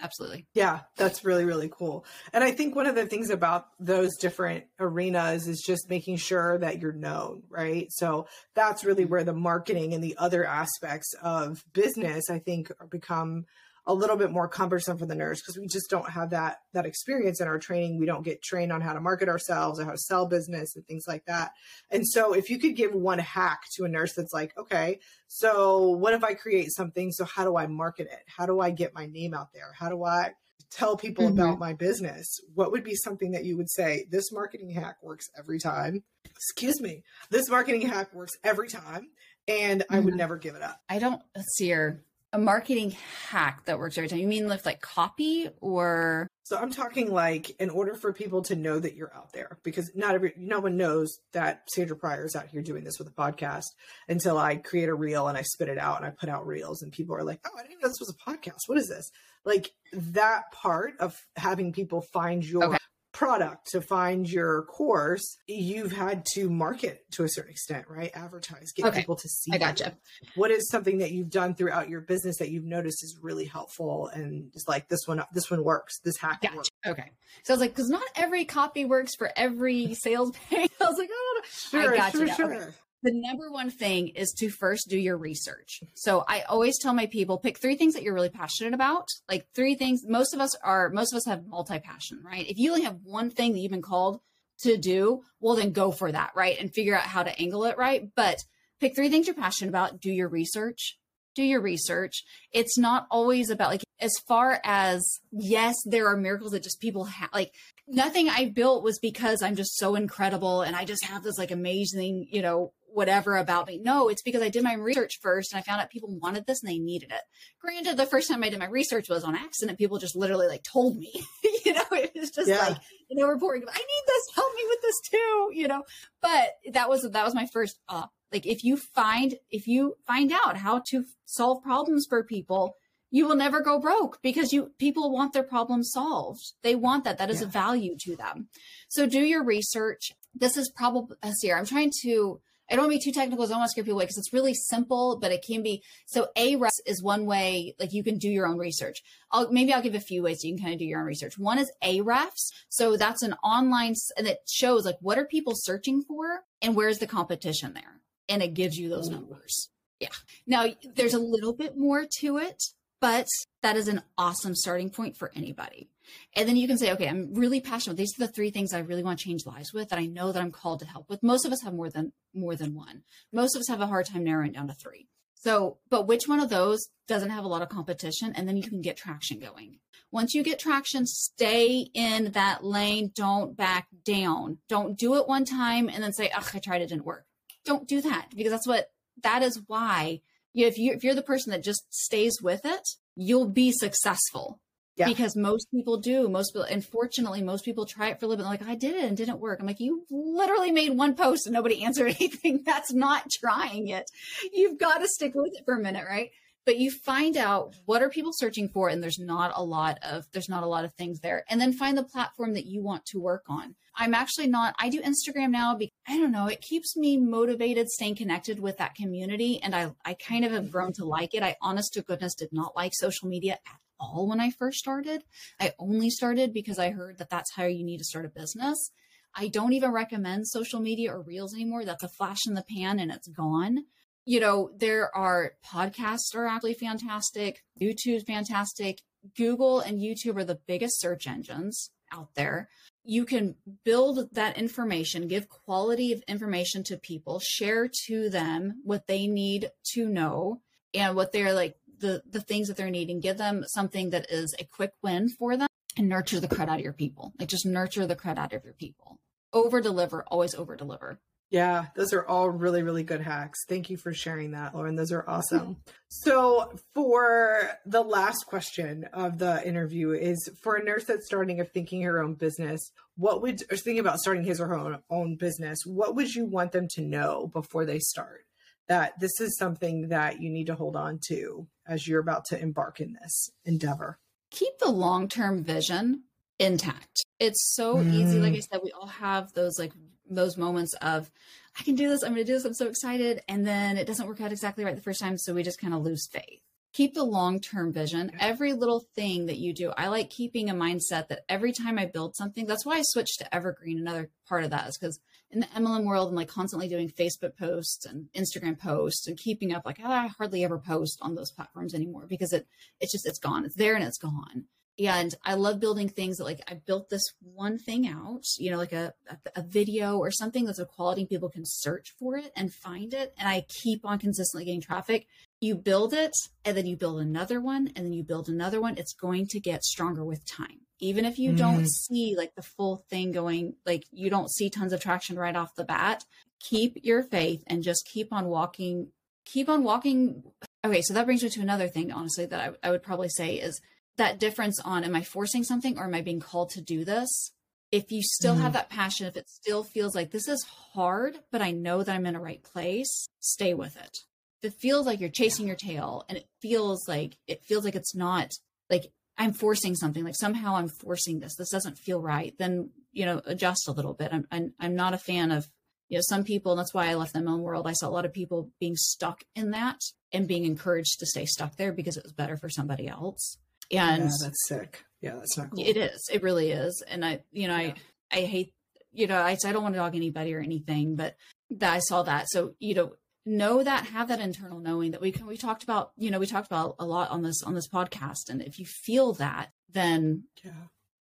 absolutely. Yeah, that's really, really cool. And I think one of the things about those different arenas is just making sure that you're known, right? So that's really mm-hmm. where the marketing and the other aspects of business, I think, become a little bit more cumbersome for the nurse because we just don't have that that experience in our training. We don't get trained on how to market ourselves or how to sell business and things like that. And so if you could give one hack to a nurse that's like okay so what if i create something? So how do i market it? How do i get my name out there? How do i tell people mm-hmm. about my business? What would be something that you would say this marketing hack works every time. Excuse me. This marketing hack works every time and i would mm-hmm. never give it up. I don't see here a marketing hack that works every time. You mean with like copy or? So I'm talking like in order for people to know that you're out there, because not every no one knows that Sandra Pryor is out here doing this with a podcast until I create a reel and I spit it out and I put out reels and people are like, oh, I didn't know this was a podcast. What is this? Like that part of having people find your okay product to find your course, you've had to market to a certain extent, right? Advertise, get okay. people to see. I gotcha. What is something that you've done throughout your business that you've noticed is really helpful and is like this one, this one works. This hack gotcha. works. Okay. So I was like, because not every copy works for every sales page. I was like, oh, sure, I got sure, you. Sure. Okay the number one thing is to first do your research. So I always tell my people pick three things that you're really passionate about. Like three things. Most of us are, most of us have multi passion, right? If you only have one thing that you've been called to do, well, then go for that, right? And figure out how to angle it right. But pick three things you're passionate about. Do your research. Do your research. It's not always about like, as far as, yes, there are miracles that just people have, like, nothing I built was because I'm just so incredible and I just have this like amazing, you know, whatever about me. No, it's because I did my research first and I found out people wanted this and they needed it. Granted, the first time I did my research was on accident. People just literally like told me, you know, it was just yeah. like, you know, reporting, I need this, help me with this too, you know, but that was, that was my first, uh, like if you find, if you find out how to solve problems for people, you will never go broke because you people want their problems solved. They want that. That is yeah. a value to them. So do your research. This is probably here. I'm trying to I don't want to be too technical. I don't want to scare people away because it's really simple, but it can be. So Ahrefs is one way, like you can do your own research. I'll maybe I'll give a few ways you can kind of do your own research. One is Ahrefs. So that's an online and it shows like what are people searching for and where's the competition there, and it gives you those numbers. Yeah. Now there's a little bit more to it, but that is an awesome starting point for anybody. And then you can say, okay, I'm really passionate. These are the three things I really want to change lives with that I know that I'm called to help with. Most of us have more than more than one. Most of us have a hard time narrowing down to three. So, but which one of those doesn't have a lot of competition? And then you can get traction going. Once you get traction, stay in that lane. Don't back down. Don't do it one time and then say, oh, I tried, it didn't work. Don't do that because that's what, that is why if you, if you're the person that just stays with it, you'll be successful yeah. Because most people do. Most people, unfortunately, most people try it for a little bit. Like, I did it and didn't work. I'm like, you literally made one post and nobody answered anything. That's not trying it. You've got to stick with it for a minute, right? But you find out what are people searching for, and there's not a lot of there's not a lot of things there. And then find the platform that you want to work on. I'm actually not. I do Instagram now because I don't know. It keeps me motivated, staying connected with that community, and I I kind of have grown to like it. I honest to goodness did not like social media at all when I first started. I only started because I heard that that's how you need to start a business. I don't even recommend social media or reels anymore. That's a flash in the pan and it's gone. You know, there are podcasts are actually fantastic. YouTube's fantastic. Google and YouTube are the biggest search engines out there. You can build that information, give quality of information to people, share to them what they need to know and what they're like the the things that they're needing give them something that is a quick win for them and nurture the credit out of your people like just nurture the credit out of your people over deliver always over deliver yeah, those are all really, really good hacks. Thank you for sharing that, Lauren. Those are awesome. so, for the last question of the interview, is for a nurse that's starting or thinking her own business, what would, or thinking about starting his or her own, own business, what would you want them to know before they start? That this is something that you need to hold on to as you're about to embark in this endeavor. Keep the long term vision intact. It's so mm. easy. Like I said, we all have those like those moments of I can do this, I'm gonna do this, I'm so excited. And then it doesn't work out exactly right the first time. So we just kind of lose faith keep the long term vision. Every little thing that you do, I like keeping a mindset that every time I build something, that's why I switched to Evergreen. Another part of that is because in the MLM world, I'm like constantly doing Facebook posts and Instagram posts and keeping up. Like ah, I hardly ever post on those platforms anymore because it it's just it's gone. It's there and it's gone. And I love building things that like I built this one thing out, you know, like a, a, a video or something that's a quality people can search for it and find it. And I keep on consistently getting traffic you build it and then you build another one and then you build another one. It's going to get stronger with time. Even if you mm. don't see like the full thing going like you don't see tons of traction right off the bat keep your faith and just keep on walking keep on walking. Okay so that brings me to another thing honestly that I, I would probably say is that difference on am i forcing something or am i being called to do this? If you still mm. have that passion if it still feels like this is hard but i know that i'm in a right place stay with it it feels like you're chasing your tail and it feels like it feels like it's not like I'm forcing something like somehow I'm forcing this. This doesn't feel right. Then you know adjust a little bit. I'm I'm, I'm not a fan of you know some people and that's why I left the own world. I saw a lot of people being stuck in that and being encouraged to stay stuck there because it was better for somebody else. And yeah, that's sick. Yeah that's not cool. It is. It really is. And I you know yeah. I I hate you know I, I don't want to dog anybody or anything but that I saw that. So you know know that have that internal knowing that we can we talked about you know we talked about a lot on this on this podcast. And if you feel that then yeah.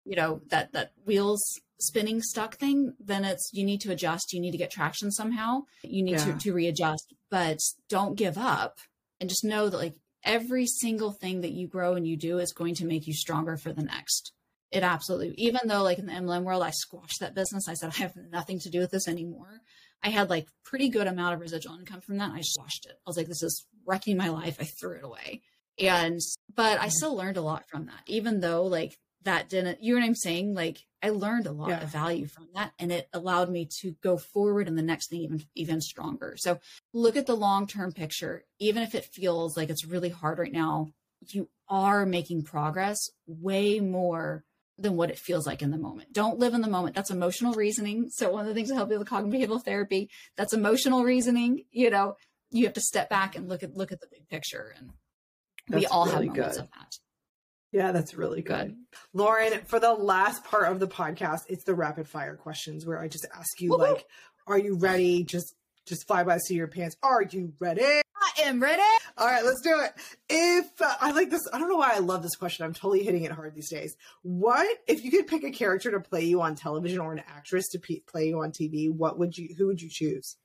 you know that that wheels spinning stuck thing then it's you need to adjust. You need to get traction somehow. You need yeah. to to readjust. But don't give up and just know that like every single thing that you grow and you do is going to make you stronger for the next. It absolutely even though like in the mlm world i squashed that business i said i have nothing to do with this anymore I had like pretty good amount of residual income from that. I just washed it. I was like, this is wrecking my life. I threw it away. And, but I still learned a lot from that, even though like that didn't, you know what I'm saying? Like I learned a lot yeah. of value from that and it allowed me to go forward and the next thing even, even stronger. So look at the long-term picture, even if it feels like it's really hard right now, you are making progress way more than what it feels like in the moment. Don't live in the moment. That's emotional reasoning. So one of the things that help you with cognitive behavioral therapy, that's emotional reasoning. You know, you have to step back and look at look at the big picture and That's we all really have moments good. of that. Yeah, that's really good. Good. Lauren, for the last part of the podcast, it's the rapid fire questions where I just ask you Woo-hoo. like, are you ready? Just just fly by the seat of your pants. Are you ready? I am ready. All right, let's do it. If uh, I like this, I don't know why I love this question. I'm totally hitting it hard these days. What if you could pick a character to play you on television or an actress to pe play you on TV? What would you? Who would you choose?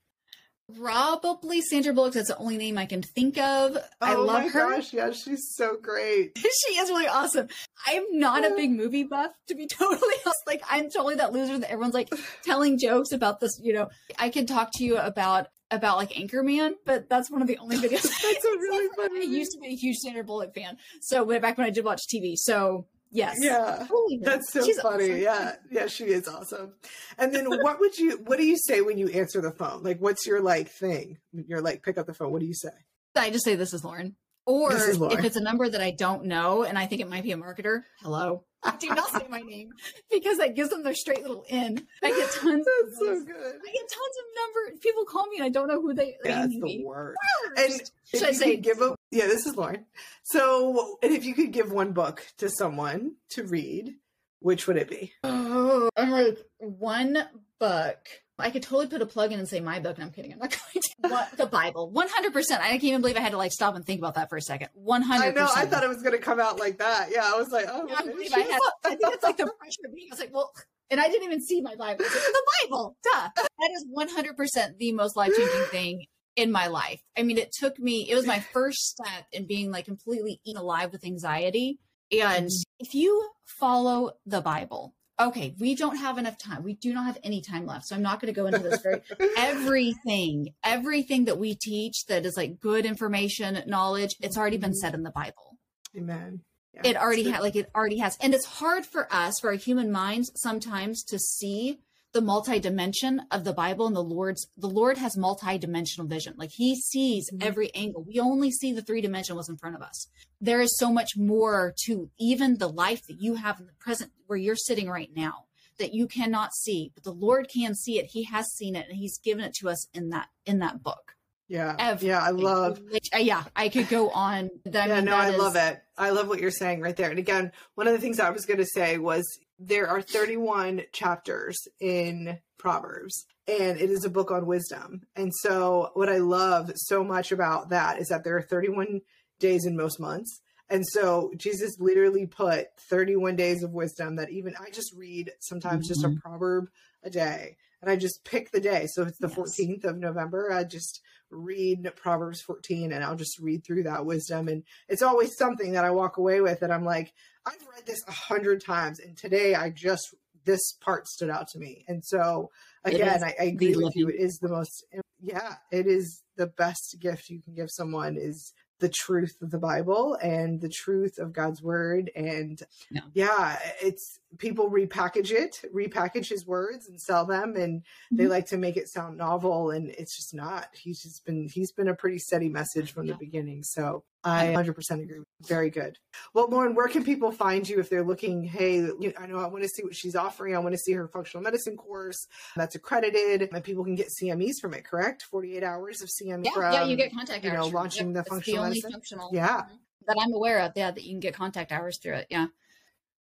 Probably Sandra Bullock. That's the only name I can think of. I oh love my her. gosh, yeah, she's so great. she is really awesome. I'm not a big movie buff, to be totally honest. Like, I'm totally that loser that everyone's like telling jokes about this. You know, I could talk to you about about like Anchorman, but that's one of the only videos. That's a really funny. I used to be a huge Sandra Bullock fan. So back when I did watch TV. So yes, Yeah. Totally her. That's so She's funny. awesome. Yeah. Yeah, she is awesome. And then what would you what do you say when you answer the phone? Like what's your like thing? You're like pick up the phone. What do you say? I just say this is Lauren. Or is Lauren. if it's a number that I don't know and I think it might be a marketer, hello. I do not say my name because that gives them their straight little in. I get tons of That's so good. I get tons of number people call me and I don't know who they Yeah, they it's the me. worst. And Worst. Should I say give a yeah, this is Lauren. So and if you could give one book to someone to read, which would it be? Oh, I'm like one book. I could totally put a plug in and say my book, and I'm kidding. I'm not going to. What, the Bible, 100. percent I can't even believe I had to like stop and think about that for a second. 100. I know, I thought it was gonna come out like that. Yeah, I was like, oh I believe I had. I think it's like the pressure of being. I was like, well, and I didn't even see my Bible. Like, the Bible, duh. That is 100 percent the most life changing thing in my life. I mean, it took me. It was my first step in being like completely eaten alive with anxiety. And mm-hmm. if you follow the Bible, okay, we don't have enough time. We do not have any time left, so I'm not going to go into this very everything, everything that we teach that is like good information, knowledge. It's already been mm-hmm. said in the Bible Amen. Yeah. it already had like it already has and it's hard for us for our human minds sometimes to see the multi-dimension of the bible and the lord's the lord has multi-dimensional vision like he sees Mhm. every angle we only see the three dimension in front of us there is so much more to even the life that you have in the present where you're sitting right now that you cannot see but the lord can see it he has seen it and he's given it to us in that in that book Yeah. Everything. Yeah, I love Which, uh, yeah i could go on That- yeah, mean, no, I that love it. I love what you're saying right there. And again, one of the things I was going to say was there are 31 chapters in Proverbs, and it is a book on wisdom. And so, what I love so much about that is that there are 31 days in most months. And so, Jesus literally put 31 days of wisdom that even I just read sometimes just a Mhm. proverb a day. And I just pick the day. So, it's the Yes. 14th of November. I just read Proverbs 14 and I'll just read through that wisdom. And it's always something that I walk away with that I'm like, I've read this a hundred times and today I just, this part stood out to me. And so again, I, I agree with you. It is the most, yeah, it is the best gift you can give someone is the truth of the Bible and the truth of God's word. And Yeah. yeah, it's people repackage it, repackage his words and sell them. And they Mhm. like to make it sound novel and it's just not. He's just been, he's been a pretty steady message from the beginning. So I 100% agree. Very good. Well, Lauren, where can people find you if they're looking? Hey, you I know I want to see what she's offering. I want to see her functional medicine course that's accredited, and people can get CMEs from it. Correct? Forty-eight hours of CM. Yeah, from, yeah, you get contact you know, hours. from it. launching the functional the only medicine. functional Yeah. mhm, that I'm aware of. Yeah, that you can get contact hours through it. Yeah.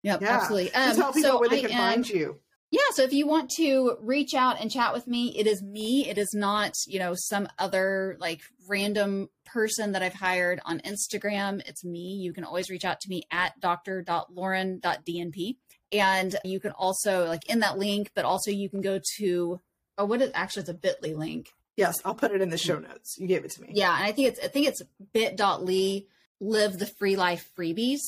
Yep, Yeah. absolutely. So Um, tell people so where they I can am- find you. Yeah, so if you want to reach out and chat with me, it is me. It is not, you know, some other like random person that I've hired on Instagram. It's me. You can always reach out to me at dr.lauren.dnp. And you can also like in that link, but also you can go to oh what is actually it's a bit.ly link. Yes, I'll put it in the show notes. You gave it to me. Yeah, and I think it's I think it's bit.ly live the free life freebies.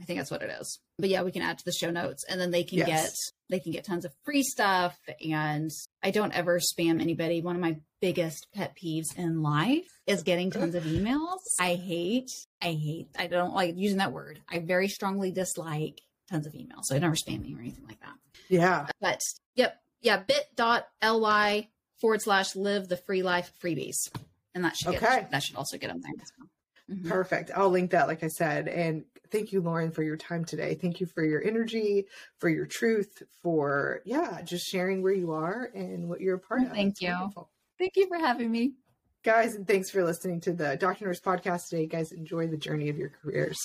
I think that's what it is. But yeah, we can add to the show notes and then they can Yes. get they can get tons of free stuff and I don't ever spam anybody. One of my biggest pet peeves in life is getting tons of emails. I hate I hate I don't like using that word. I very strongly dislike tons of emails. So I never spam me or anything like that. Yeah. But yep, yeah, bit.ly forward slash live the free life freebies. And that should Okay. get that should also get them there as well. Mm-hmm. Perfect. I'll link that, like I said. And thank you, Lauren, for your time today. Thank you for your energy, for your truth, for, yeah, just sharing where you are and what you're a part of. Thank it's you. Wonderful. Thank you for having me. Guys, and thanks for listening to the Doctor Nurse podcast today. Guys, enjoy the journey of your careers.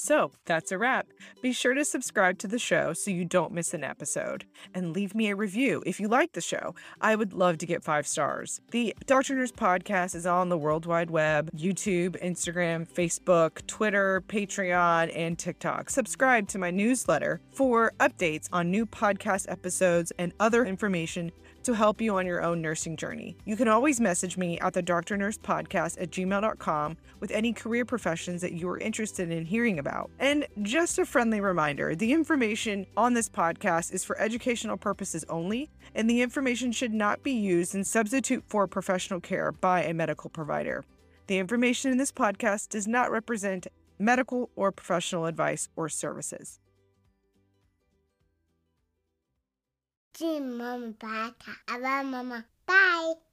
So that's a wrap. Be sure to subscribe to the show so you don't miss an episode. And leave me a review if you like the show. I would love to get five stars. The Doctor Nurse podcast is on the World Wide Web YouTube, Instagram, Facebook, Twitter, Patreon, and TikTok. Subscribe to my newsletter for updates on new podcast episodes and other information to help you on your own nursing journey. You can always message me at the Doctor Nurse Podcast at gmail.com with any career professions that you are interested in hearing about. And just a friendly reminder the information on this podcast is for educational purposes only, and the information should not be used in substitute for professional care by a medical provider. The information in this podcast does not represent medical or professional advice or services. Jim, Mama, Bye. Mama. Bye.